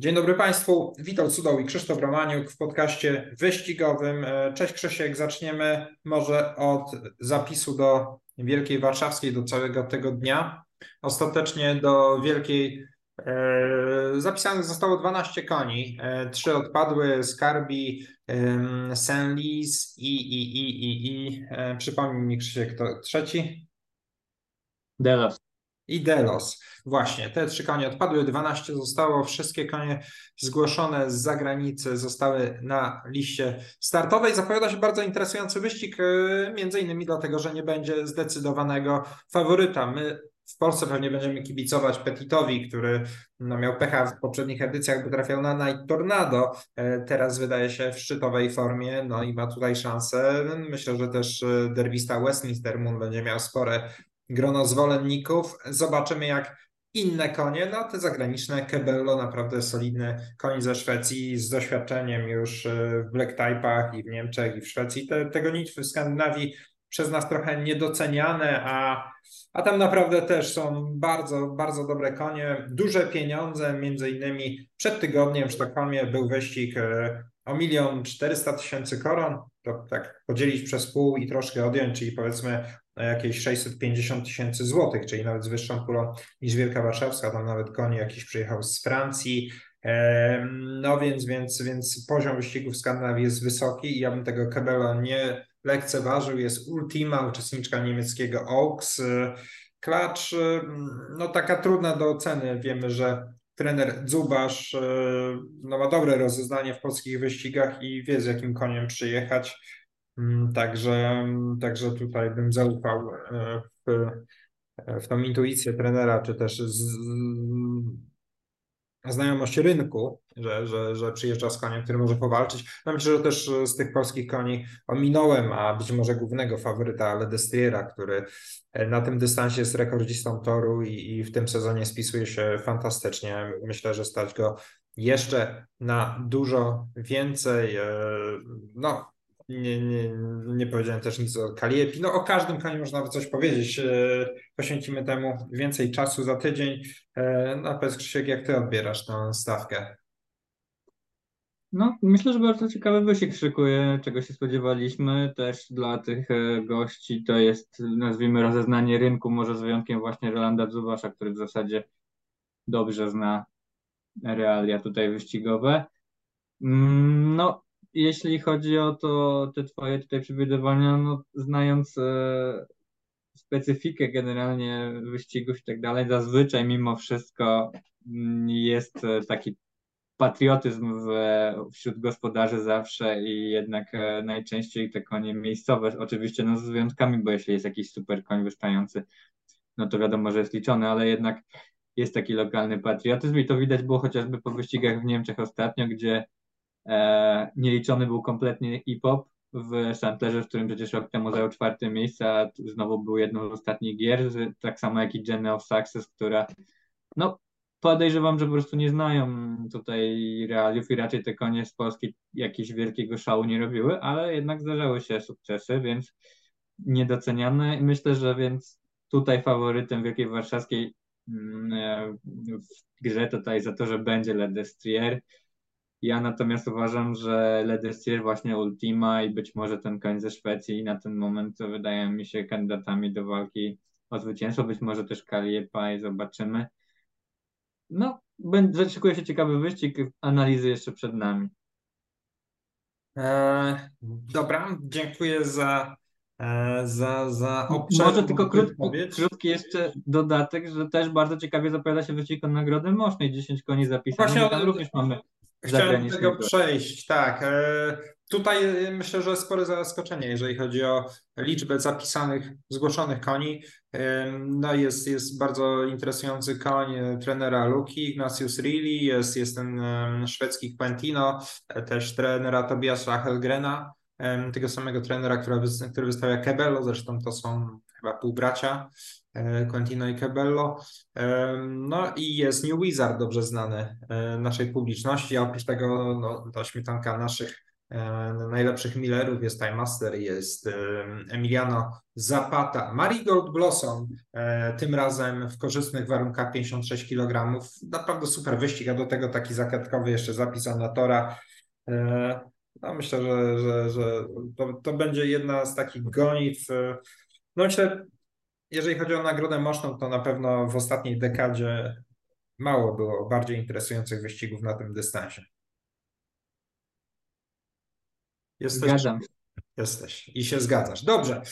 Dzień dobry Państwu, witam Cudoł i Krzysztof Romaniuk w podcaście wyścigowym. E, cześć Krzysiek, zaczniemy może od zapisu do Wielkiej Warszawskiej, do całego tego dnia. Ostatecznie do Wielkiej e, zapisanych zostało 12 koni. E, trzy odpadły, Skarbi, Saint-Lys i, i, i, i, i przypomnij mi Krzysiek, kto trzeci? Delos. I Delos. Właśnie, te trzy konie odpadły, 12 zostało, wszystkie konie zgłoszone z zagranicy zostały na liście startowej. Zapowiada się bardzo interesujący wyścig, yy, między innymi dlatego, że nie będzie zdecydowanego faworyta. My w Polsce pewnie będziemy kibicować Petitowi, który no, miał pecha w poprzednich edycjach, by trafiał na Night Tornado. E, Teraz wydaje się w szczytowej formie, no i ma tutaj szansę. Myślę, że też e, derbista Westminster Moon będzie miał spore grono zwolenników. Zobaczymy, jak inne konie, no te zagraniczne, Kebello, naprawdę solidny koń ze Szwecji z doświadczeniem już e, w black type'ach i w Niemczech i w Szwecji. Te, tego nic w Skandynawii przez nas trochę niedoceniane, a, a tam naprawdę też są bardzo, bardzo dobre konie, duże pieniądze, między innymi przed tygodniem w Sztokholmie był wyścig e, o milion czterysta tysięcy koron, to tak podzielić przez pół i troszkę odjąć, czyli powiedzmy na jakieś 650 tysięcy złotych, czyli nawet z wyższą pulą niż Wielka Warszawska, tam nawet koń jakiś przyjechał z Francji, no więc, więc, więc poziom wyścigów w Skandynawii jest wysoki i ja bym tego Kebela nie lekceważył. Jest Ultima, uczestniczka niemieckiego Oaks. Klacz, no taka trudna do oceny. Wiemy, że trener Dzubasz no, ma dobre rozeznanie w polskich wyścigach i wie z jakim koniem przyjechać. Mm, Także, także tutaj bym zaufał e, w, w tą intuicję trenera, czy też z, znajomość rynku, że, że, że przyjeżdża z koniem, który może powalczyć. No myślę, że też z tych polskich koni ominąłem, a być może głównego faworyta Ledestriera, który na tym dystansie jest rekordzistą toru i, i w tym sezonie spisuje się fantastycznie. Myślę, że stać go jeszcze na dużo więcej. E, No, nie, nie, nie powiedziałem też nic o Kaliepi. No o każdym koniu można coś powiedzieć. E, Poświęcimy temu więcej czasu za tydzień. E, No powiedz Krzysiek, jak ty odbierasz tę stawkę? No, myślę, że bardzo ciekawy wyścig szykuje, czego się spodziewaliśmy. Też dla tych e, gości to jest, nazwijmy, rozeznanie rynku, może z wyjątkiem właśnie Rolanda Dzuwasza, który w zasadzie dobrze zna realia tutaj wyścigowe. Mm, No, jeśli chodzi o to, te twoje tutaj przewidywania, no, znając e, specyfikę generalnie wyścigów i tak dalej, zazwyczaj mimo wszystko mm, jest e, taki patriotyzm w, wśród gospodarzy zawsze i jednak e, najczęściej te konie miejscowe, oczywiście no z wyjątkami, bo jeśli jest jakiś super koń wystający, no to wiadomo, że jest liczony, ale jednak jest taki lokalny patriotyzm i to widać było chociażby po wyścigach w Niemczech ostatnio, gdzie nieliczony był kompletnie hip-hop w Szantlerze, w którym przecież rok temu zajął czwarte miejsce, a znowu był jedną z ostatnich gier, tak samo jak i Jenny of Success, która no podejrzewam, że po prostu nie znają tutaj realiów i raczej te konie z Polski jakiegoś wielkiego szału nie robiły, ale jednak zdarzały się sukcesy, więc niedoceniane. I Myślę, że więc tutaj faworytem Wielkiej Warszawskiej mm, e, w grze tutaj za to, że będzie Ledestrier. Ja natomiast uważam, że Ledestrier właśnie Ultima i być może ten koń ze Szwecji na ten moment wydają mi się kandydatami do walki o zwycięstwo, być może też Kaliepa i zobaczymy. No, szykuje się ciekawy wyścig, analizy jeszcze przed nami. E, dobra, dziękuję za, e, za, za obszerną Może tylko krótki, wypowiedź. krótki jeszcze dodatek, że też bardzo ciekawie zapowiada się wyścig o Nagrody Mosznej, 10 koni zapisanych, Właśnie o- również mamy Chciałem do tego przejść, tak. E, Tutaj e, myślę, że spore zaskoczenie, jeżeli chodzi o liczbę zapisanych, zgłoszonych koni. E, No jest, jest bardzo interesujący koń trenera Luki, Ignatius Rilly, jest, jest ten szwedzki Quentino, też trenera Tobiasa Helgrena, tego samego trenera, który wystawia Kebello, zresztą to są chyba półbracia, e, Quentino i Kebello. Em, No i jest New Wizard, dobrze znany e, naszej publiczności, a oprócz tego no, to śmietanka naszych najlepszych Millerów, jest Time Master, jest Emiliano Zapata, Marigold Blossom, tym razem w korzystnych warunkach 56 kg. Naprawdę super wyścig, a do tego taki zagadkowy jeszcze zapis Anatora. No myślę, że, że, że to, to będzie jedna z takich gonitw. No myślę, jeżeli chodzi o nagrodę moszną, to na pewno w ostatniej dekadzie mało było bardziej interesujących wyścigów na tym dystansie. Jesteś, Zgadzam się. Jesteś i się zgadzasz. Dobrze.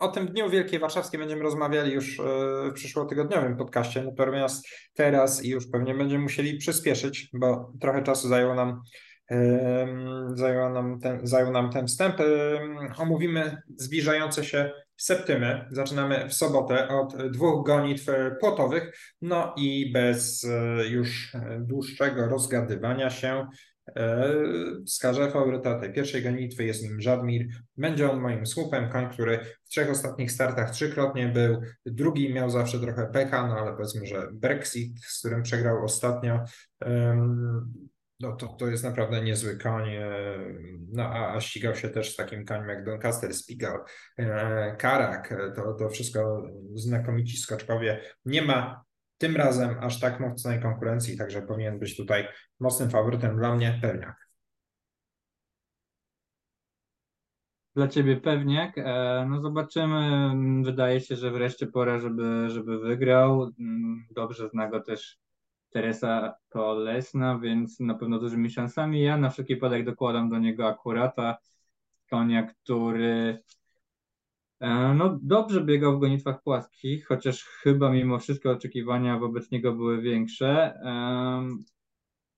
O tym Dniu Wielkiej Warszawskiej będziemy rozmawiali już e, w przyszłotygodniowym podcaście, natomiast teraz już pewnie będziemy musieli przyspieszyć, bo trochę czasu zajęło nam zajął nam ten, zajął nam ten wstęp. Omówimy zbliżające się septymy. Zaczynamy w sobotę od dwóch gonitw płotowych. No i bez e, już dłuższego rozgadywania się e, wskażę faworyta tej pierwszej gonitwy, jest nim Żadmir. Będzie on moim słupem, koń, który w trzech ostatnich startach trzykrotnie był, drugi miał zawsze trochę pecha, no ale powiedzmy, że Brexit, z którym przegrał ostatnio, no to, to jest naprawdę niezły koń. E, no a, ścigał się też z takim koniem jak Doncaster, Spigal, e, Karak. E, to, to wszystko znakomici skoczkowie. Nie ma tym razem aż tak mocnej konkurencji, także powinien być tutaj mocnym faworytem dla mnie Pewniak. Dla ciebie pewniak. No zobaczymy. Wydaje się, że wreszcie pora, żeby, żeby wygrał. Mm, dobrze zna go też Teresa Kolesna, więc na pewno dużymi szansami. Ja na wszelki wypadek dokładam do niego akurata, konia, który e, no, dobrze biegał w gonitwach płaskich, chociaż chyba mimo wszystko oczekiwania wobec niego były większe.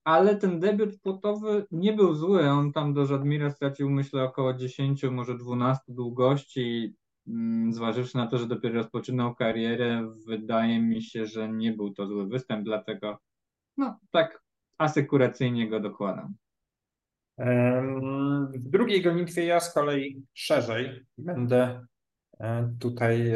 Ale ten debiut płotowy nie był zły. On tam do Żadmira stracił, myślę, około 10, może 12 długości. Mm, zważywszy na to, że dopiero rozpoczynał karierę, wydaje mi się, że nie był to zły występ, dlatego no tak asykuracyjnie go dokładam. W drugiej gonitwie ja z kolei szerzej będę e, tutaj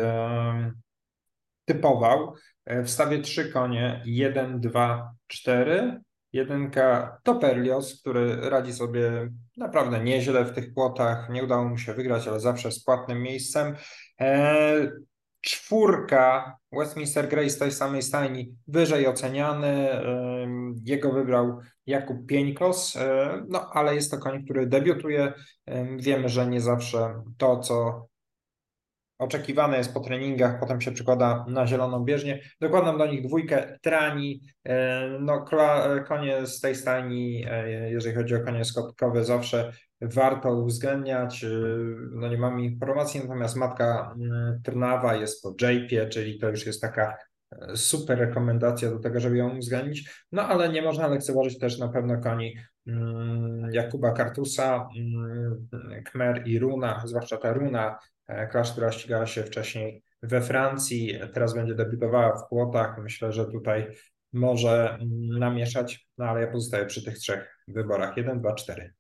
typował. E, wstawię trzy konie, jeden, dwa, cztery. Jedynka to Perlios, który radzi sobie naprawdę nieźle w tych płotach. Nie udało mu się wygrać, ale zawsze z płatnym miejscem. E, czwórka Westminster Grey z tej samej stajni wyżej oceniany. Jego wybrał Jakub Pieńkos, e, no ale jest to koń, który debiutuje. Wiemy, że nie zawsze to, co oczekiwane jest po treningach, potem się przykłada na zieloną bieżnię. Dokładam do nich dwójkę trani, e, no konie z tej stajni, e, jeżeli chodzi o konie skotkowe, zawsze warto uwzględniać. E, no nie mam informacji, natomiast matka mm, Trnawa jest po JP, czyli to już jest taka super rekomendacja do tego, żeby ją uwzględnić. No ale nie można lekceważyć też na pewno koni Jakuba Kartusa, mm, Kmer i Runa, zwłaszcza ta Runa E, Klasz, która ścigała się wcześniej we Francji, teraz będzie debiutowała w Kłotach. Myślę, że tutaj może mm, namieszać, no ale ja pozostaję przy tych trzech wyborach. 1, 2, 4.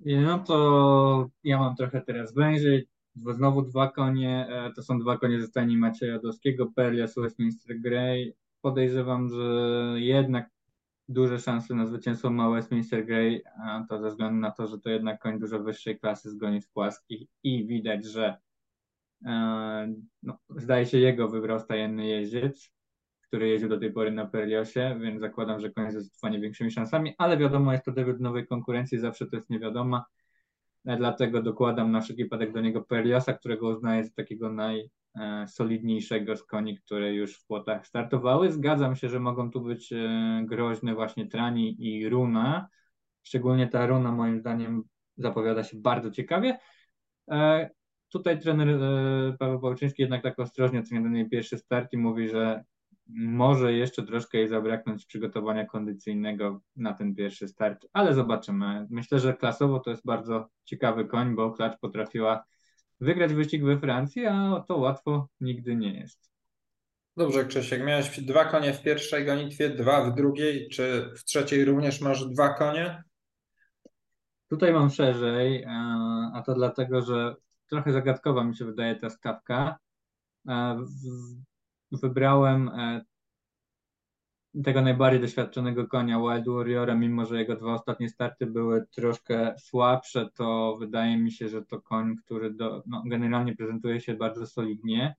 No to ja mam trochę teraz wężej. Znowu dwa konie, e, to są dwa konie ze stajni Macieja Dowskiego, Perlia, Westminster Grey. Podejrzewam, że jednak duże szanse na zwycięstwo ma Westminster Grey, a to ze względu na to, że to jednak koń dużo wyższej klasy z gonitw płaskich i widać, że e, no, zdaje się jego wybrał stajenny jeździec, który jeździł do tej pory na Perliosie, więc zakładam, że koń ze zdecydowanie większymi szansami, ale wiadomo, jest to debiut nowej konkurencji, zawsze to jest niewiadoma, e, dlatego dokładam na wszelki wypadek do niego Perliosa, którego uznaję za takiego naj, solidniejszego z koni, które już w płotach startowały. Zgadzam się, że mogą tu być e, groźne właśnie Trani i Runa. Szczególnie ta Runa moim zdaniem zapowiada się bardzo ciekawie. E, tutaj trener Paweł Pałczyński jednak tak ostrożnie ocenia ten jej pierwszy start i mówi, że może jeszcze troszkę jej zabraknąć przygotowania kondycyjnego na ten pierwszy start, ale zobaczymy. Myślę, że klasowo to jest bardzo ciekawy koń, bo klacz potrafiła wygrać wyścig we Francji, a to łatwo nigdy nie jest. Dobrze, Krzysiek, miałeś dwa konie w pierwszej gonitwie, dwa w drugiej, czy w trzeciej również masz dwa konie? Tutaj mam szerzej, e, a to dlatego, że trochę zagadkowa mi się wydaje ta stawka. E, wybrałem e, tego najbardziej doświadczonego konia Wild Warriora, mimo że jego dwa ostatnie starty były troszkę słabsze, to wydaje mi się, że to koń, który do, no, generalnie prezentuje się bardzo solidnie.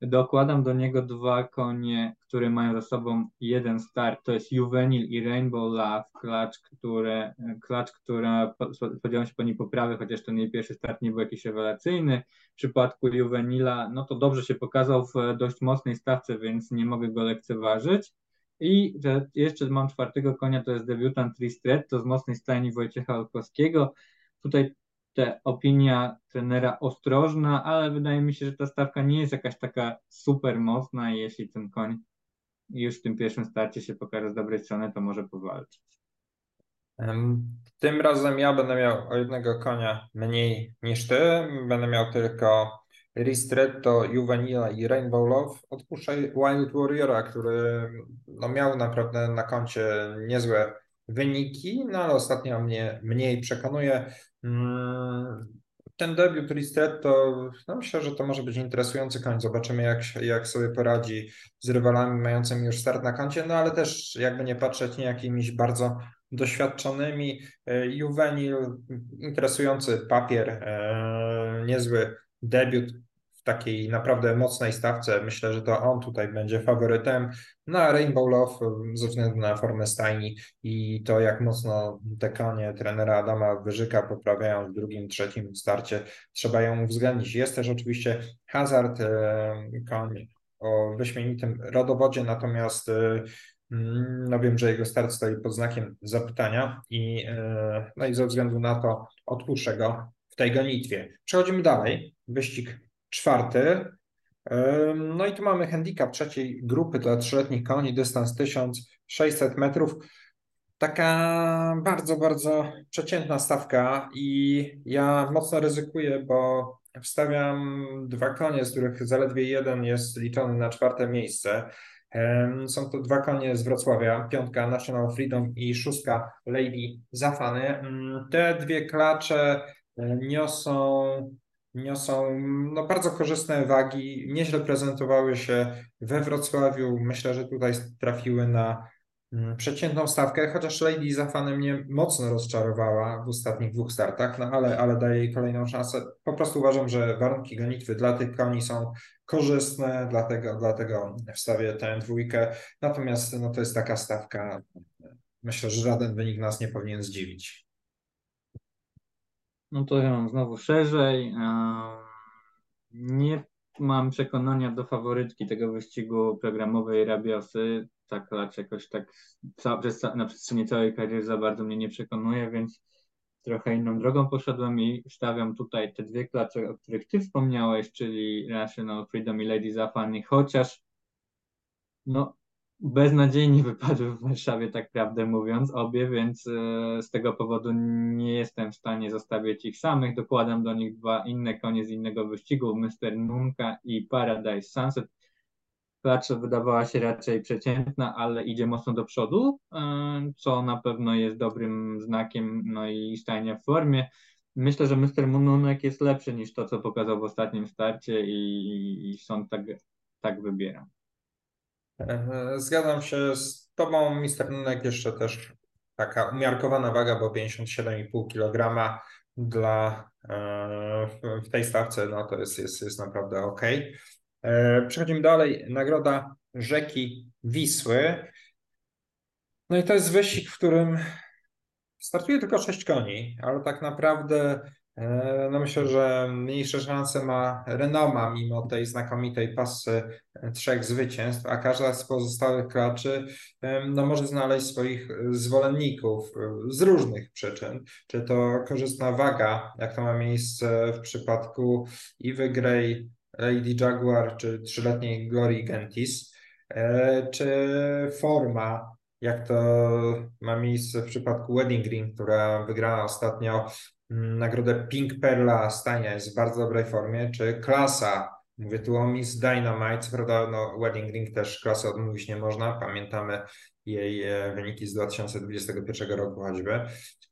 Dokładam do niego dwa konie, które mają za sobą jeden start, to jest Juvenil i Rainbow Love, klacz, które, klacz która spodziewam się po niej poprawy, chociaż ten jej pierwszy start nie był jakiś rewelacyjny. W przypadku Juvenila, no to dobrze się pokazał w dość mocnej stawce, więc nie mogę go lekceważyć. I jeszcze mam czwartego konia, to jest debiutant Tristret, to z mocnej stajni Wojciecha Olkowskiego. Tutaj te opinia trenera ostrożna, ale wydaje mi się, że ta stawka nie jest jakaś taka super mocna i jeśli ten koń już w tym pierwszym starcie się pokaże z dobrej strony, to może powalczyć. Tym razem ja będę miał o jednego konia mniej niż ty. Będę miał tylko Ristretto, Juvenila i Rainbow Love. Odpuszczaj Wild Warriora, który no, miał naprawdę na koncie niezłe wyniki, no ale ostatnio mnie mniej przekonuje. Mm, ten debiut Ristretto, no myślę, że to może być interesujący koń. Zobaczymy, jak, jak sobie poradzi z rywalami mającymi już start na koncie, no ale też jakby nie patrzeć, nie jakimiś bardzo doświadczonymi. E, Juvenil, interesujący papier, e, niezły debiut w takiej naprawdę mocnej stawce. Myślę, że to on tutaj będzie faworytem. Na Rainbow Love ze względu na formę stajni i to, jak mocno te konie trenera Adama Wyżyka poprawiają w drugim, trzecim starcie, trzeba ją uwzględnić. Jest też oczywiście Hazard, koń o wyśmienitym rodowodzie, natomiast e, mm, no wiem, że jego start stoi pod znakiem zapytania i, e, no i ze względu na to odpuszczę go w tej gonitwie. Przechodzimy dalej. Wyścig czwarty. No i tu mamy handicap trzeciej grupy dla trzyletnich koni, dystans 1600 metrów. Taka bardzo, bardzo przeciętna stawka i ja mocno ryzykuję, bo wstawiam dwa konie, z których zaledwie jeden jest liczony na czwarte miejsce. Są to dwa konie z Wrocławia, piątka National Freedom i szóstka Lady Zafany. Te dwie klacze e, niosą niosą no, bardzo korzystne wagi, nieźle prezentowały się we Wrocławiu. Myślę, że tutaj trafiły na mm, przeciętną stawkę, chociaż Lady Zafany mnie mocno rozczarowała w ostatnich dwóch startach, no ale, ale daję jej kolejną szansę. Po prostu uważam, że warunki gonitwy dla tych koni są korzystne, dlatego, dlatego wstawię tę dwójkę. Natomiast no, to jest taka stawka, myślę, że żaden wynik nas nie powinien zdziwić. No to ja mam znowu szerzej. Nie mam przekonania do faworytki tego wyścigu programowej Rabiosy. Ta klacz jakoś tak na przestrzeni całej kariery za bardzo mnie nie przekonuje, więc trochę inną drogą poszedłem i stawiam tutaj te dwie klacze, o których ty wspomniałeś, czyli National Freedom i Lady Zafani, chociaż no, beznadziejnie wypadły w Warszawie, tak prawdę mówiąc, obie, więc e, z tego powodu nie jestem w stanie zostawiać ich samych. Dokładam do nich dwa inne konie z innego wyścigu, Mr. Nunka i Paradise Sunset. Klacz wydawała się raczej przeciętna, ale idzie mocno do przodu, e, co na pewno jest dobrym znakiem, no i stajnia w formie. Myślę, że Mr. Nunek jest lepszy niż to, co pokazał w ostatnim starcie i, i tak, tak wybieram. Zgadzam się z Tobą, Mister Nunek, jeszcze też taka umiarkowana waga, bo 57,5 kg dla e, w tej stawce, no to jest, jest, jest naprawdę ok. E, przechodzimy dalej. Nagroda rzeki Wisły. No i to jest wyścig, w którym startuje tylko 6 koni, ale tak naprawdę no myślę, że mniejsze szanse ma Renoma mimo tej znakomitej pasy e, trzech zwycięstw, a każda z pozostałych klaczy e, no może znaleźć swoich zwolenników z różnych przyczyn. Czy to korzystna waga, jak to ma miejsce w przypadku Iwy Grey, Lady Jaguar, czy trzyletniej Glory Gentis, czy forma, jak to ma miejsce w przypadku Wedding Green, która wygrała ostatnio nagrodę Pink Perla Stania jest w bardzo dobrej formie, czy klasa, mówię tu o Miss Dynamite, prawda no, Wedding Ring też klasy odmówić nie można, pamiętamy jej e, wyniki z 2021 roku choćby.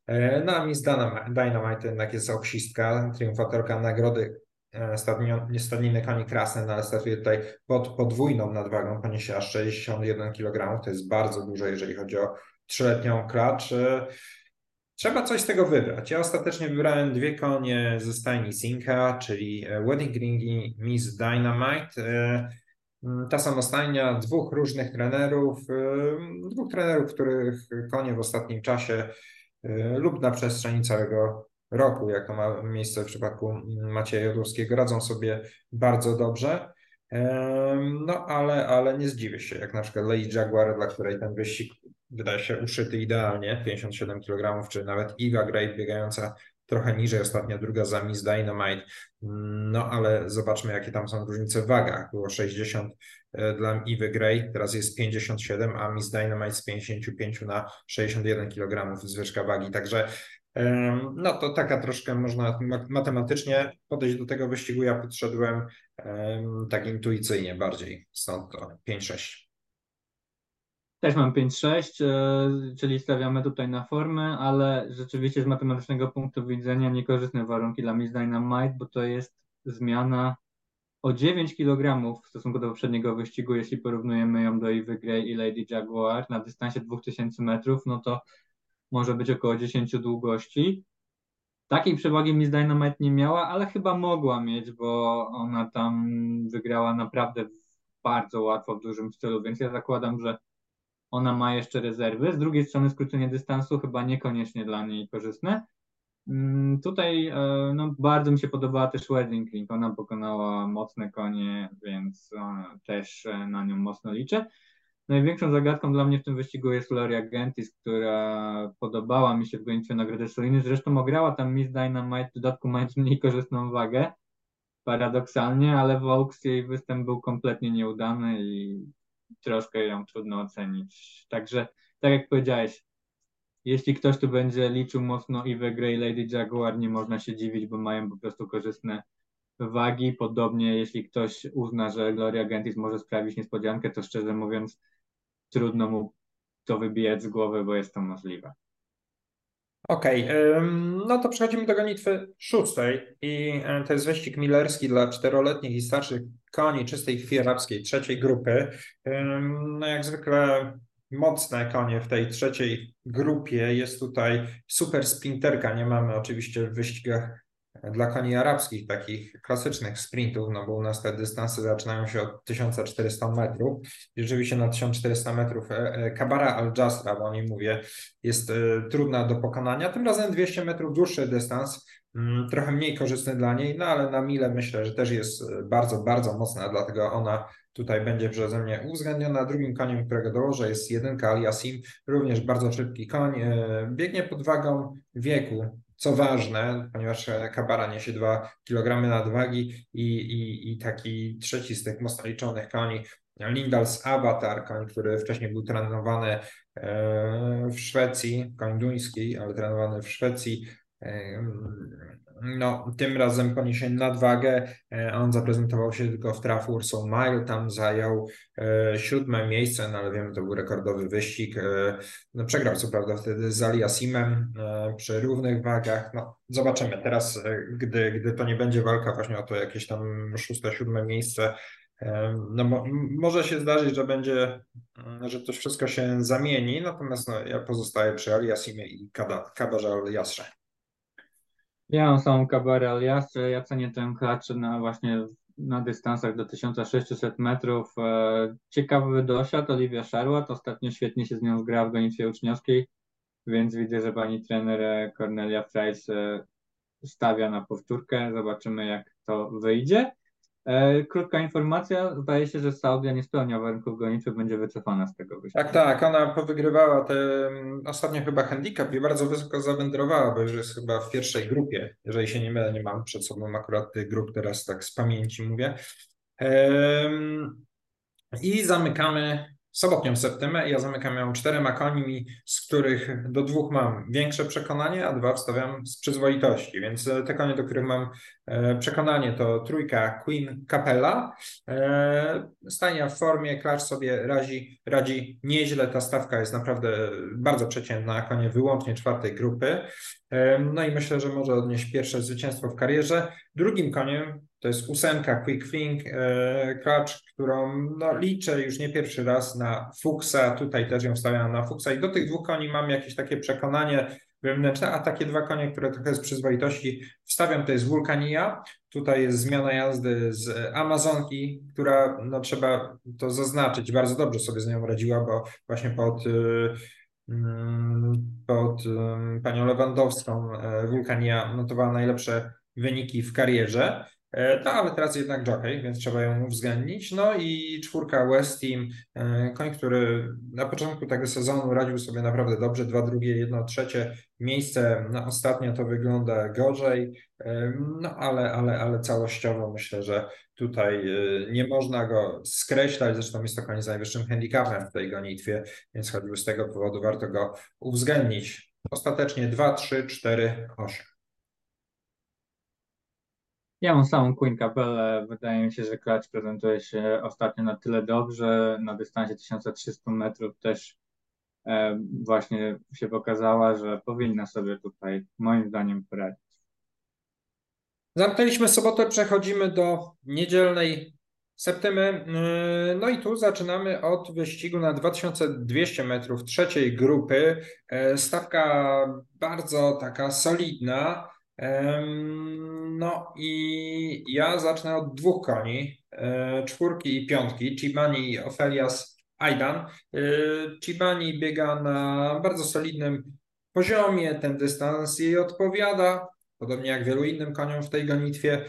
E, no a Miss Dynamite jednak jest oksistka, triumfatorka nagrody stadniny koni krasny, no ale startuje tutaj pod podwójną nadwagą, poniesie aż 61 kg, to jest bardzo dużo, jeżeli chodzi o trzyletnią klacz. Trzeba coś z tego wybrać. Ja ostatecznie wybrałem dwie konie ze stajni Sinka, czyli Wedding Ring i Miss Dynamite. Mm, ta samostajnia dwóch różnych trenerów, dwóch trenerów, których konie w ostatnim czasie lub na przestrzeni całego roku, jak to ma miejsce w przypadku Macieja Jodłowskiego, radzą sobie bardzo dobrze. No ale, ale nie zdziwię się, jak na przykład Lady Jaguar, dla której ten wyścig wydaje się uszyty idealnie, 57 kg, czy nawet Eva Gray biegająca trochę niżej, ostatnia druga za Miss Dynamite. No ale zobaczmy, jakie tam są różnice w wagach. Było 60 e, dla Ivy Gray, teraz jest 57, a Miss Dynamite z 55 na 61 kg zwyżka wagi. Także no to taka troszkę można matematycznie podejść do tego wyścigu. Ja podszedłem tak intuicyjnie bardziej, stąd to 5-6. Też mam 5-6, e, czyli stawiamy tutaj na formę, ale rzeczywiście z matematycznego punktu widzenia niekorzystne warunki dla Miss Dynamite, bo to jest zmiana o 9 kg w stosunku do poprzedniego wyścigu, jeśli porównujemy ją do Ivy Gray i Lady Jaguar na dystansie 2000 metrów, no to może być około 10 długości. Takiej przewagi Miss Dynamite nie miała, ale chyba mogła mieć, bo ona tam wygrała naprawdę bardzo łatwo w dużym stylu, więc ja zakładam, że ona ma jeszcze rezerwy. Z drugiej strony skrócenie dystansu chyba niekoniecznie dla niej korzystne. Mm, tutaj e, no, bardzo mi się podobała też Wedding Ring. Ona pokonała mocne konie, więc e, też e, na nią mocno liczę. Największą zagadką dla mnie w tym wyścigu jest Gloria Gentis, która podobała mi się w gonitwie Nagrody Soliny. Zresztą ograła tam Miss Dynamite, w dodatku mając mniej korzystną wagę, paradoksalnie, ale Volks jej występ był kompletnie nieudany i troszkę ją trudno ocenić. Także, tak jak powiedziałeś, jeśli ktoś tu będzie liczył mocno i Grey Lady Jaguar, nie można się dziwić, bo mają po prostu korzystne wagi. Podobnie, jeśli ktoś uzna, że Gloria Gentis może sprawić niespodziankę, to szczerze mówiąc, trudno mu to wybijać z głowy, bo jest to możliwe. Okej, okay, no to przechodzimy do gonitwy szóstej i e, to jest wyścig millerski dla czteroletnich i starszych koni czystej krwi arabskiej trzeciej grupy. No jak zwykle mocne konie w tej trzeciej grupie. Jest tutaj super sprinterka. Nie mamy oczywiście w wyścigach dla koni arabskich, takich klasycznych sprintów, no bo u nas te dystanse zaczynają się od 1400 metrów. Rzeczywiście na 1400 metrów e, e, Kabara Al-Jasra, bo o nim mówię, jest e, trudna do pokonania. Tym razem 200 metrów dłuższy dystans, mm, trochę mniej korzystny dla niej, no ale na mile myślę, że też jest bardzo, bardzo mocna, dlatego ona tutaj będzie przeze mnie uwzględniona. Drugim koniem, którego dołożę jest jedynka Aliasim, również bardzo szybki koń, biegnie pod wagą wieku co ważne, ponieważ Kabara niesie 2 kg nadwagi i, i, i taki trzeci z tych mocno liczonych koni, Lindals Avatar, koń, który wcześniej był trenowany e, w Szwecji, koń duński, ale trenowany w Szwecji, no, tym razem poniesie nadwagę. E, on zaprezentował się tylko w Trafur So Mile, tam zajął e, siódme miejsce, no ale wiemy, to był rekordowy wyścig. E, no, przegrał co prawda wtedy z Aliasimem przy równych wagach. No, zobaczymy teraz, gdy, gdy to nie będzie walka właśnie o to jakieś tam szóste, siódme miejsce, no mo, może się zdarzyć, że będzie, że to wszystko się zamieni, natomiast no, ja pozostaję przy Aliasimie i Kabarze Aliasrze. Ja mam samą kabarę ja cenię tę klaczę na właśnie na dystansach do 1600 metrów. E, ciekawy dosiad, Olivia Sherwood, ostatnio świetnie się z nią zgrała w gonitwie uczniowskiej, więc widzę, że pani trener Cornelia Freis e, stawia na powtórkę. Zobaczymy, jak to wyjdzie. E, krótka informacja, zdaje się, że Saudia nie spełnia warunków gonitwy, będzie wycofana z tego wyścigu. Tak, tak, ona powygrywała te ostatnio chyba handicap i bardzo wysoko zawędrowała, bo już jest chyba w pierwszej grupie, jeżeli się nie mylę, nie mam przed sobą akurat tych grup, teraz tak z pamięci mówię. I zamykamy sobotnią septymę. Ja zamykam ją czterema końmi, z których do dwóch mam większe przekonanie, a dwa wstawiam z przyzwoitości. Więc e, te konie, do których mam e, przekonanie, to trójka Queen Capella. E, Stania w formie, Klacz sobie radzi, radzi nieźle. Ta stawka jest naprawdę bardzo przeciętna, konie wyłącznie czwartej grupy. No i myślę, że może odnieść pierwsze zwycięstwo w karierze. Drugim koniem to jest ósemka Quick Think Clutch, którą no, liczę już nie pierwszy raz na Fuchsa, tutaj też ją stawiam na Fuchsa i do tych dwóch koni mam jakieś takie przekonanie, wewnętrzne, a takie dwa konie, które trochę z przyzwoitości wstawiam, to jest Vulkania. Tutaj jest zmiana jazdy z Amazonki, która, no trzeba to zaznaczyć, bardzo dobrze sobie z nią radziła, bo właśnie pod, y, mm, pod y, panią Lewandowską y, Vulkania notowała najlepsze wyniki w karierze. No ale teraz jednak jockey, więc trzeba ją uwzględnić. No i czwórka West Team, e, koń, który na początku tego sezonu radził sobie naprawdę dobrze, dwa drugie, jedno trzecie miejsce, no ostatnio to wygląda gorzej, e, no ale, ale, ale całościowo myślę, że tutaj nie można go skreślać, zresztą jest to koń z najwyższym handicapem w tej gonitwie, więc choćby z tego powodu warto go uwzględnić. Ostatecznie 2, 3, 4, 8. Ja mam samą Queen Capelle. Wydaje mi się, że klacz prezentuje się ostatnio na tyle dobrze. Na dystansie 1300 metrów też e, właśnie się pokazała, że powinna sobie tutaj moim zdaniem poradzić. Zamknęliśmy sobotę, przechodzimy do niedzielnej septymy. No i tu zaczynamy od wyścigu na 2200 metrów trzeciej grupy. E, stawka bardzo taka solidna. No i ja zacznę od dwóch koni, e, czwórki i piątki, Chibani i Ophelias Aidan. E, Chibani biega na bardzo solidnym poziomie, ten dystans jej odpowiada, podobnie jak wielu innym koniom w tej gonitwie.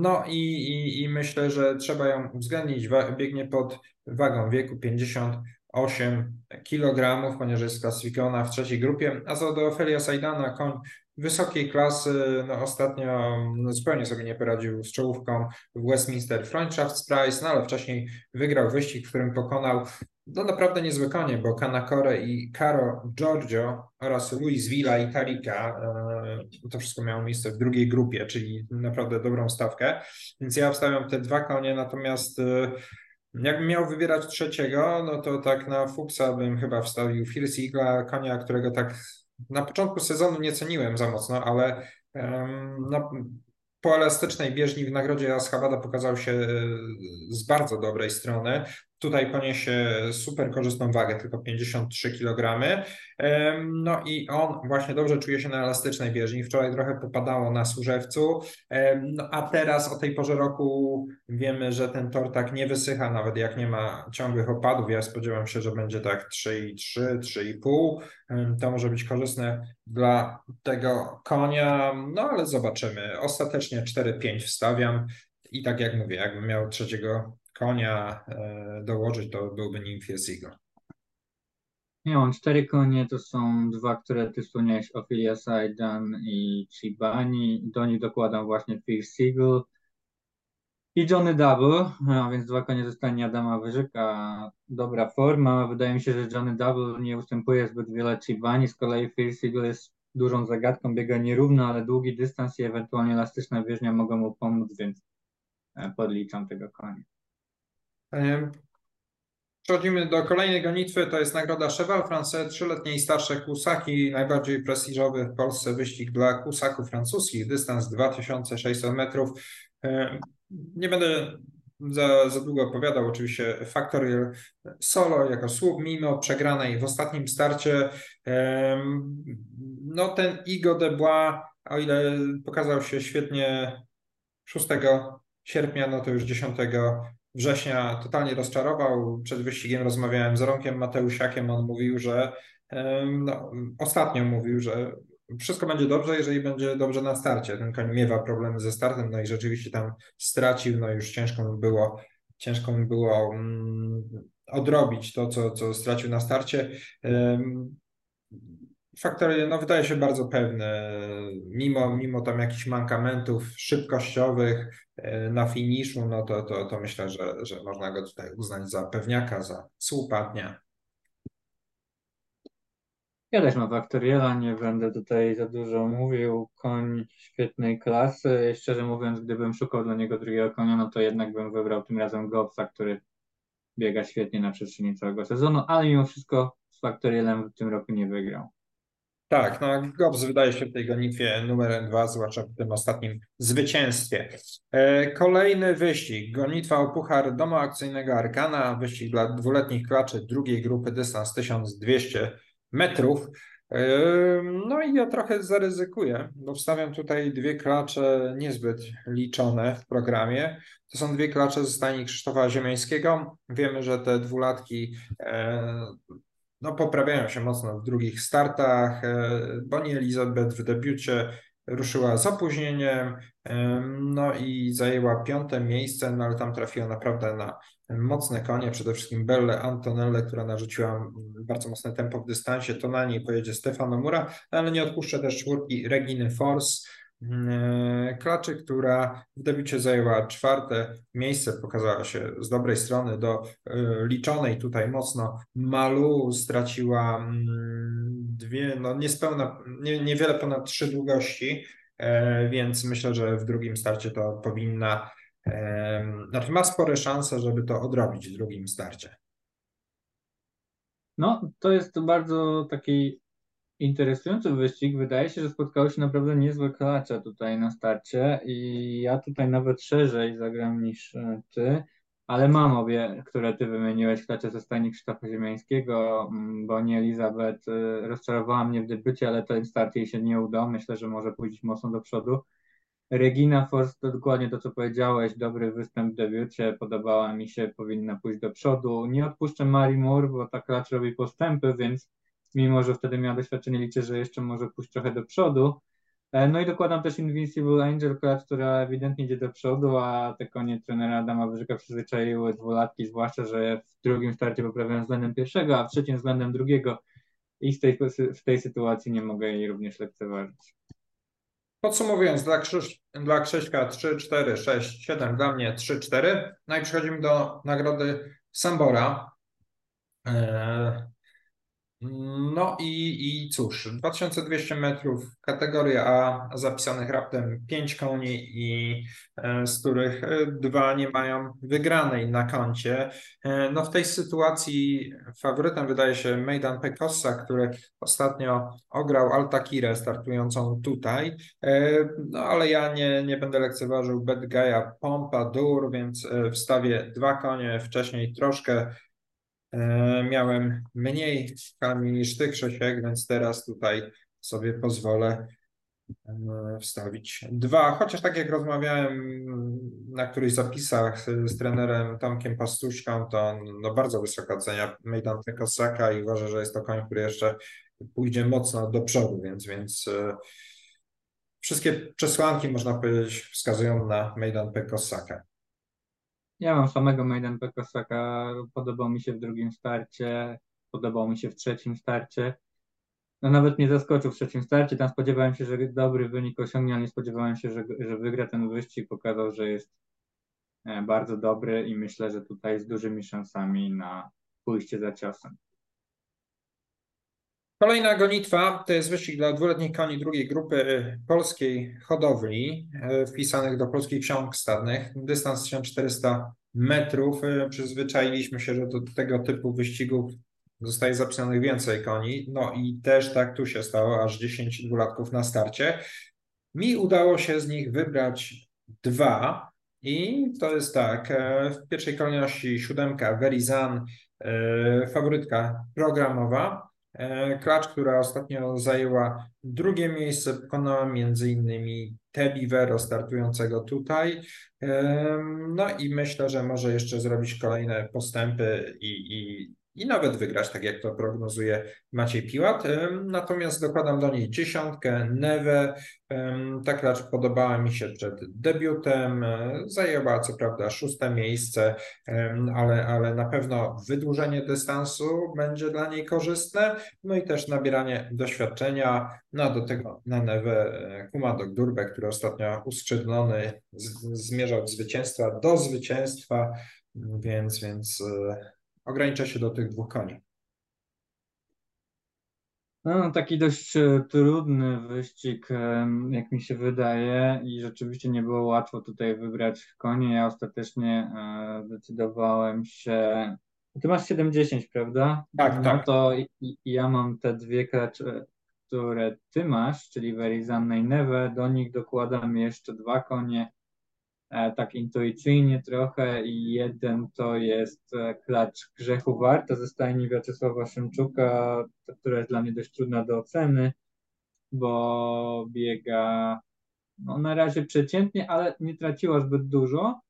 No i, i, i myślę, że trzeba ją uwzględnić. Biegnie pod wagą wieku 58 kg, ponieważ jest klasyfikowana w trzeciej grupie. A co do Ofelia Sajdana, koń wysokiej klasy. No, ostatnio no, zupełnie sobie nie poradził z czołówką w Westminster Freundschaftspreis, no ale wcześniej wygrał wyścig, w którym pokonał no naprawdę niezłe konie, bo Kanakore i Caro Giorgio oraz Luis Villa i Tarika, e, to wszystko miało miejsce w drugiej grupie, czyli naprawdę dobrą stawkę, więc ja wstawiam te dwa konie, natomiast e, Jakbym miał wybierać trzeciego, no to tak na Fuchsa bym chyba wstawił First Eagle, konia, którego tak na początku sezonu nie ceniłem za mocno, ale no, po elastycznej bieżni w nagrodzie Ashabada pokazał się e, z bardzo dobrej strony. Tutaj poniesie super korzystną wagę, tylko 53 kg. No i on właśnie dobrze czuje się na elastycznej bieżni. Wczoraj trochę popadało na Służewcu, no a teraz o tej porze roku wiemy, że ten tor tak nie wysycha, nawet jak nie ma ciągłych opadów. Ja spodziewam się, że będzie tak 3,3, 3,5. To może być korzystne dla tego konia, no ale zobaczymy. Ostatecznie 4,5 wstawiam. I tak jak mówię, jakbym miał trzeciego konia e, dołożyć, to byłby nim Fiesigo. Ja mam cztery konie, to są dwa, które ty wspomniałeś, Ophelia Saidan i Chibani. Do nich dokładam właśnie Fierce Eagle i Johnny Double, a więc dwa konie zostanie Adama Wyżyka. Dobra forma. Wydaje mi się, że Johnny Double nie ustępuje zbyt wiele Chibani, z kolei Fierce Eagle jest dużą zagadką, biega nierówno, ale długi dystans i ewentualnie elastyczna wieżnia mogą mu pomóc, więc e, podliczam tego konia. Przechodzimy do kolejnej gonitwy, to jest nagroda Cheval Français, trzyletnie i starsze kusaki, najbardziej prestiżowy w Polsce wyścig dla kusaków francuskich, dystans 2600 metrów. Nie będę za, za długo opowiadał, oczywiście Factorial Solo jako słup, mimo przegranej w ostatnim starcie. No ten Igo de Bois, o ile pokazał się świetnie 6 sierpnia, no to już 10 września totalnie rozczarował. Przed wyścigiem rozmawiałem z Ronkiem Mateusiakiem. On mówił, że no, ostatnio mówił, że wszystko będzie dobrze, jeżeli będzie dobrze na starcie. Ten koń miewa problemy ze startem, no i rzeczywiście tam stracił, no już ciężko mu było, ciężko było um, odrobić to, co, co stracił na starcie. Faktory no, wydaje się bardzo pewne, mimo, mimo tam jakichś mankamentów szybkościowych e, na finiszu, no to, to, to myślę, że, że można go tutaj uznać za pewniaka, za słupa dnia. Ja też mam Faktoriela, nie będę tutaj za dużo mówił. Koń świetnej klasy. Szczerze mówiąc, gdybym szukał dla niego drugiego konia, no to jednak bym wybrał tym razem Gobsa, który biega świetnie na przestrzeni całego sezonu, ale mimo wszystko z Faktorielem w tym roku nie wygrał. Tak, no Gobs wydaje się w tej gonitwie numerem dwa, zwłaszcza w tym ostatnim zwycięstwie. E, kolejny wyścig, gonitwa o puchar domu akcyjnego Arkana, wyścig dla dwuletnich klaczy drugiej grupy, dystans 1200 metrów. E, no i ja trochę zaryzykuję, bo wstawiam tutaj dwie klacze niezbyt liczone w programie. To są dwie klacze ze stajni Krzysztofa Ziemiańskiego. Wiemy, że te dwulatki e, no, poprawiają się mocno w drugich startach. E, Bonnie Elizabeth w debiucie ruszyła z opóźnieniem, no i zajęła piąte miejsce, no ale tam trafiła naprawdę na mocne konie, przede wszystkim Belle Antonelle, która narzuciła bardzo mocne tempo w dystansie, to na niej pojedzie Stefano Mura, ale nie odpuszczę też czwórki Reginy Force, E, klaczy, która w debiucie zajęła czwarte miejsce, pokazała się z dobrej strony do e, liczonej tutaj mocno Malu, straciła mm, dwie, no niespełna, nie, niewiele ponad trzy długości, e, więc myślę, że w drugim starcie to powinna, znaczy ma spore szanse, żeby to odrobić w drugim starcie. No, to jest bardzo taki interesujący wyścig. Wydaje się, że spotkały się naprawdę niezłe klacze tutaj na starcie i ja tutaj nawet szerzej zagram niż e, ty, ale mam obie, które ty wymieniłeś, klacze ze stajni Krzysztofa Ziemiańskiego, mm, bo nie Elizabeth e, rozczarowała mnie w debiucie, ale ten start jej się nie udał. Myślę, że może pójść mocno do przodu. Regina Force to dokładnie to, co powiedziałeś, dobry występ w debiucie, podobała mi się, powinna pójść do przodu. Nie odpuszczę Mari Moore, bo ta klacz robi postępy, więc mimo że wtedy miała doświadczenie, liczę, że jeszcze może pójść trochę do przodu. E, no i dokładam też Invincible Angel, która ewidentnie idzie do przodu, a te konie trenera Adama Wyżyka przyzwyczaiły dwulatki, zwłaszcza, że w drugim starcie poprawiają względem pierwszego, a w trzecim względem drugiego i w tej, w tej sytuacji nie mogę jej również lekceważyć. Podsumowując, dla, Krzyż, dla Krzyśka 3, 4, 6, 7, dla mnie 3, 4. No i przechodzimy do nagrody Sambora. Eee, no i, i cóż, 2200 metrów, kategoria A, zapisanych raptem 5 koni, i e, z których e, dwa nie mają wygranej na koncie. E, no w tej sytuacji faworytem wydaje się Mejdan Pekossa, który ostatnio ograł Altakirę startującą tutaj, no ale ja nie, nie będę lekceważył Bedgaja Pompa Dur, więc wstawię dwa konie, wcześniej troszkę miałem mniej kamieni niż tych Krzysiek, więc teraz tutaj sobie pozwolę e, wstawić dwa, chociaż tak jak rozmawiałem na którychś zapisach z, z trenerem Tomkiem Pastuszką, to on no, bardzo wysoko ocenia Mejdan Kosaka i uważa, że jest to koń, który jeszcze pójdzie mocno do przodu, więc, więc e, wszystkie przesłanki, można powiedzieć, wskazują na Mejdan Kosaka. Ja mam samego Maiden Pekosaka, podobał mi się w drugim starcie, podobał mi się w trzecim starcie. No nawet mnie zaskoczył w trzecim starcie, tam spodziewałem się, że dobry wynik osiągnie, ale nie spodziewałem się, że, że wygra ten wyścig, pokazał, że jest e, bardzo dobry i myślę, że tutaj z dużymi szansami na pójście za ciosem. Kolejna gonitwa to jest wyścig dla dwuletnich koni drugiej grupy polskiej hodowli, e, wpisanych do polskich ksiąg stadnych. Dystans 1400 metrów. E, przyzwyczailiśmy się, że do tego typu wyścigów zostaje zapisanych więcej koni. No i też tak tu się stało, aż 10 dwulatków na starcie. Mi udało się z nich wybrać dwa. I to jest tak, w pierwszej kolejności siódemka Verizan, faworytka programowa, klacz, która ostatnio zajęła drugie miejsce, pokonała między innymi Tebi Vero startującego tutaj. E, no i myślę, że może jeszcze zrobić kolejne postępy i, i i nawet wygrać, tak jak to prognozuje Maciej Piłat. Natomiast dokładam do niej dziesiątkę, Neve. Ta klacz podobała mi się przed debiutem. Zajęła co prawda szóste miejsce, ale, ale na pewno wydłużenie dystansu będzie dla niej korzystne. No i też nabieranie doświadczenia. No do tego na Neve e, Kumadok Durbe, który ostatnio uskrzydlony zmierzał od zwycięstwa do zwycięstwa, więc, więc e, ogranicza się do tych dwóch koni. No, taki dość e, trudny wyścig, jak mi się wydaje, i rzeczywiście nie było łatwo tutaj wybrać konie. Ja ostatecznie e, decydowałem się. Ty masz 70, prawda? Tak, no tak. to ja mam te dwie klacze, które ty masz, czyli Verizanne i Neve, do nich dokładam jeszcze dwa konie, e, tak intuicyjnie trochę i jeden to jest e, klacz Grzechu Warta ze stajni Wiaczesława Szymczuka, która jest dla mnie dość trudna do oceny, bo biega no, na razie przeciętnie, ale nie traciła zbyt dużo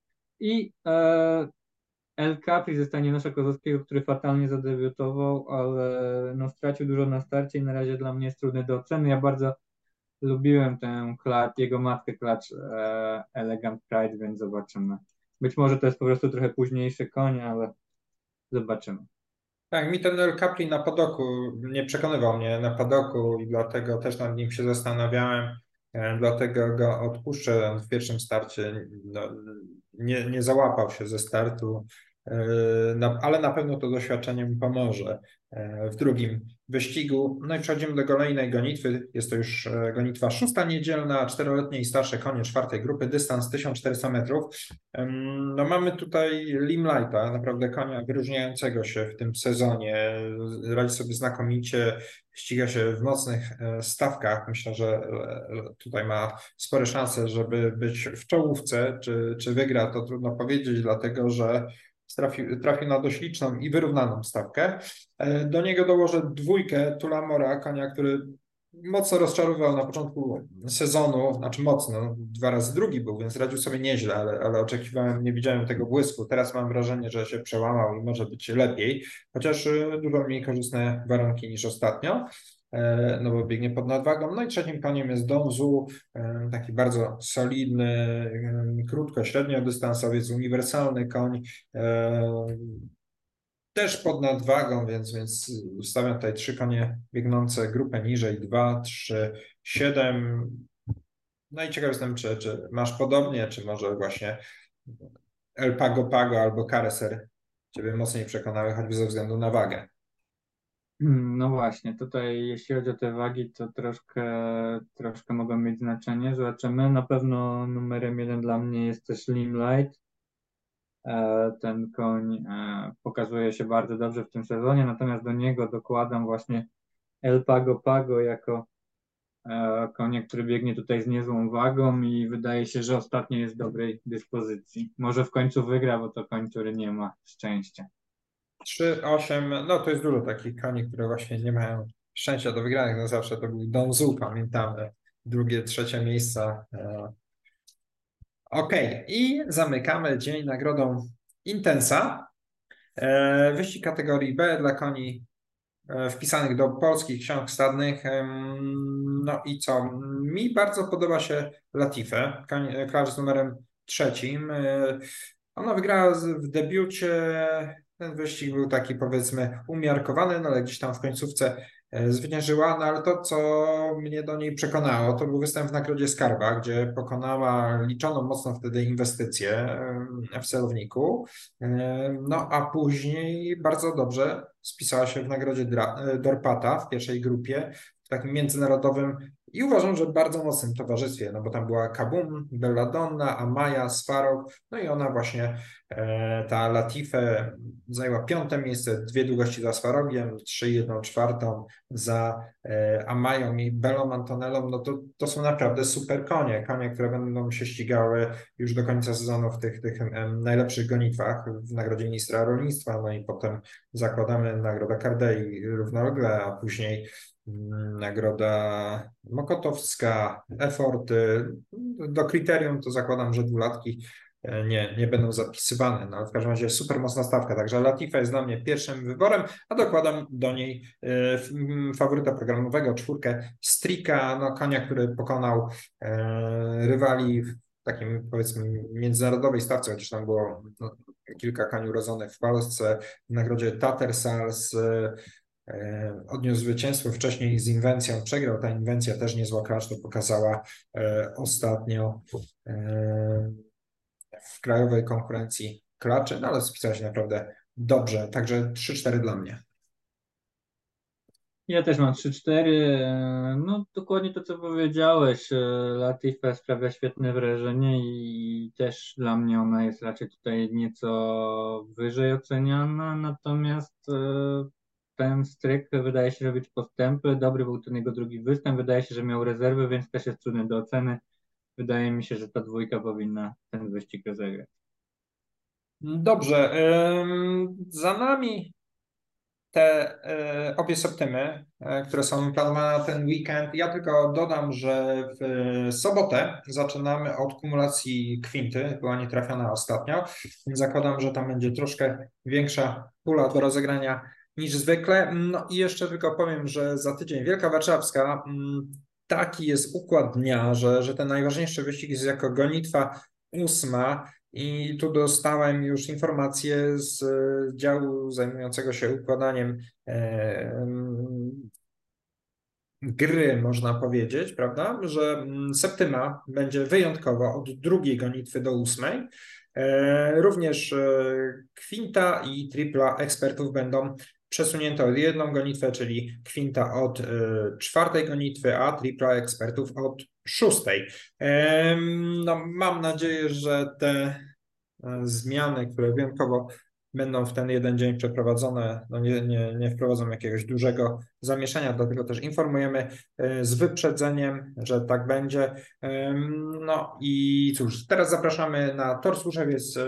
i e, El Capri ze Staninosza Kozłowskiego, który fatalnie zadebiutował, ale no, stracił dużo na starcie i na razie dla mnie jest trudny do oceny. Ja bardzo lubiłem tę klacz, jego matkę klacz e, Elegant Pride, więc zobaczymy. Być może to jest po prostu trochę późniejszy koń, ale zobaczymy. Tak, mi ten El Capri na padoku nie przekonywał mnie na padoku i dlatego też nad nim się zastanawiałem. E, dlatego go odpuszczę w pierwszym starcie. No, nie, nie załapał się ze startu. E, ale na pewno to doświadczenie mi pomoże w drugim wyścigu. No i przechodzimy do kolejnej gonitwy. Jest to już e, gonitwa szósta niedzielna, czteroletnie i starsze konie czwartej grupy, dystans 1400 metrów. No mamy tutaj Limelighta, naprawdę konia wyróżniającego się w tym sezonie. Radzi sobie znakomicie, ściga się w mocnych stawkach. Myślę, że tutaj ma spore szanse, żeby być w czołówce. Czy, czy wygra, to trudno powiedzieć, dlatego że trafił, na dość liczną i wyrównaną stawkę. E, do niego dołożę dwójkę Tulamora, konia, który mocno rozczarował na początku sezonu, znaczy mocno, dwa razy drugi był, więc radził sobie nieźle, ale, ale oczekiwałem, nie widziałem tego błysku. Teraz mam wrażenie, że się przełamał i może być lepiej, chociaż e, dużo mniej korzystne warunki niż ostatnio. E, no bo biegnie pod nadwagą. No i trzecim koniem jest Donzu, e, taki bardzo solidny, e, krótko, średnio dystansowiec, uniwersalny koń, też pod nadwagą, więc, więc ustawiam tutaj trzy konie biegnące grupę niżej, dwa, trzy, siedem. No i ciekaw jestem, czy, czy masz podobnie, czy może właśnie El Pago Pago albo Careser Ciebie mocniej przekonały, choćby ze względu na wagę. Hmm, no właśnie, tutaj jeśli chodzi o te wagi, to troszkę, troszkę mogą mieć znaczenie. Zobaczymy. Na pewno numerem jeden dla mnie jest też Limelight. E, ten koń e, pokazuje się bardzo dobrze w tym sezonie, natomiast do niego dokładam właśnie El Pago Pago jako e, konia, który biegnie tutaj z niezłą wagą i wydaje się, że ostatnio jest w dobrej dyspozycji. Może w końcu wygra, bo to koń, który nie ma szczęścia. 3, 8, no to jest dużo takich koni, które właśnie nie mają szczęścia do wygranych. No zawsze to był Don Zu, pamiętamy. Drugie, trzecie miejsca. E, ok, i zamykamy dzień nagrodą Intensa. E, wyścig kategorii B dla koni e, wpisanych do polskich ksiąg stadnych. No i co? Mi bardzo podoba się Latife, klacz z numerem trzecim. Ona wygrała w debiucie ten wyścig był taki powiedzmy umiarkowany, no ale gdzieś tam w końcówce e, zwyciężyła, no ale to, co mnie do niej przekonało, to był występ w Nagrodzie Skarba, gdzie pokonała liczoną mocno wtedy inwestycję e, w celowniku, e, no a później bardzo dobrze spisała się w Nagrodzie Dorpata w pierwszej grupie, w takim międzynarodowym i uważam, że w bardzo mocnym towarzystwie, no bo tam była Kabum, Belladonna, Amaya, Sfarok, no i ona właśnie, e, ta Latife zajęła piąte miejsce, dwie długości za Sfarogiem, trzy, jedną czwartą za e, Amają i Belą Antonellą, no to, to są naprawdę super konie, konie, które będą się ścigały już do końca sezonu w tych, tych najlepszych gonitwach w Nagrodzie Ministra Rolnictwa, no i potem zakładamy Nagroda Cardei równolegle, a później nagroda Mokotowska, Eforty. Do kryterium to zakładam, że dwulatki e, nie, nie będą zapisywane, no w każdym razie super mocna stawka, także Latifa jest dla mnie pierwszym wyborem, a dokładam do niej e, faworyta programowego, czwórkę Strika, no konia, który pokonał e, rywali w takim powiedzmy międzynarodowej stawce, chociaż tam było no, kilka koni urodzonych w Polsce, w nagrodzie Tattersals, E, odniósł zwycięstwo wcześniej z Inwencją, przegrał. Ta Inwencja też niezła klacz, to pokazała e, ostatnio e, w krajowej konkurencji klaczy, no ale spisała się naprawdę dobrze, także 3-4 dla mnie. Ja też mam 3-4. No dokładnie to, co powiedziałeś. Latifa sprawia świetne wrażenie i też dla mnie ona jest raczej tutaj nieco wyżej oceniana, natomiast ten stryk wydaje się robić postępy. Dobry był ten jego drugi występ. Wydaje się, że miał rezerwy, więc też jest trudny do oceny. Wydaje mi się, że ta dwójka powinna ten wyścig rozegrać. Dobrze. Za nami te e, obie septymy, e, które są planowane na ten weekend. Ja tylko dodam, że w sobotę zaczynamy od kumulacji kwinty, była nietrafiona ostatnio, więc zakładam, że tam będzie troszkę większa pula do rozegrania niż zwykle. No i jeszcze tylko powiem, że za tydzień Wielka Warszawska, mm, taki jest układ dnia, że, że ten najważniejszy wyścig jest jako gonitwa ósma, i tu dostałem już informację z działu zajmującego się układaniem e, gry, można powiedzieć, prawda, że mm, Septyma będzie wyjątkowo od drugiej gonitwy do ósmej. E, również e, kwinta i tripla ekspertów będą przesunięte o jedną gonitwę, czyli kwinta od czwartej gonitwy, a tripla ekspertów od szóstej. No, mam nadzieję, że te e, zmiany, które wyjątkowo będą w ten jeden dzień przeprowadzone, no nie, nie, nie wprowadzą jakiegoś dużego zamieszania, dlatego też informujemy e, z wyprzedzeniem, że tak będzie. No i cóż, teraz zapraszamy na Tor Służewiec e,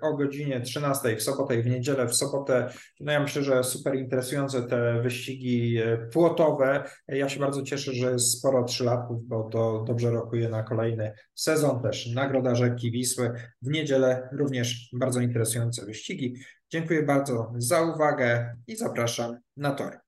o godzinie 13 w sobotę i w niedzielę. W sobotę, no ja myślę, że super interesujące te wyścigi e, płotowe. Ja się bardzo cieszę, że jest sporo trzylatków, bo to dobrze rokuje na kolejny sezon. Też Nagroda Rzeki Wisły. W niedzielę również bardzo interesujące wyścigi. Dziękuję bardzo za uwagę i zapraszam na tory.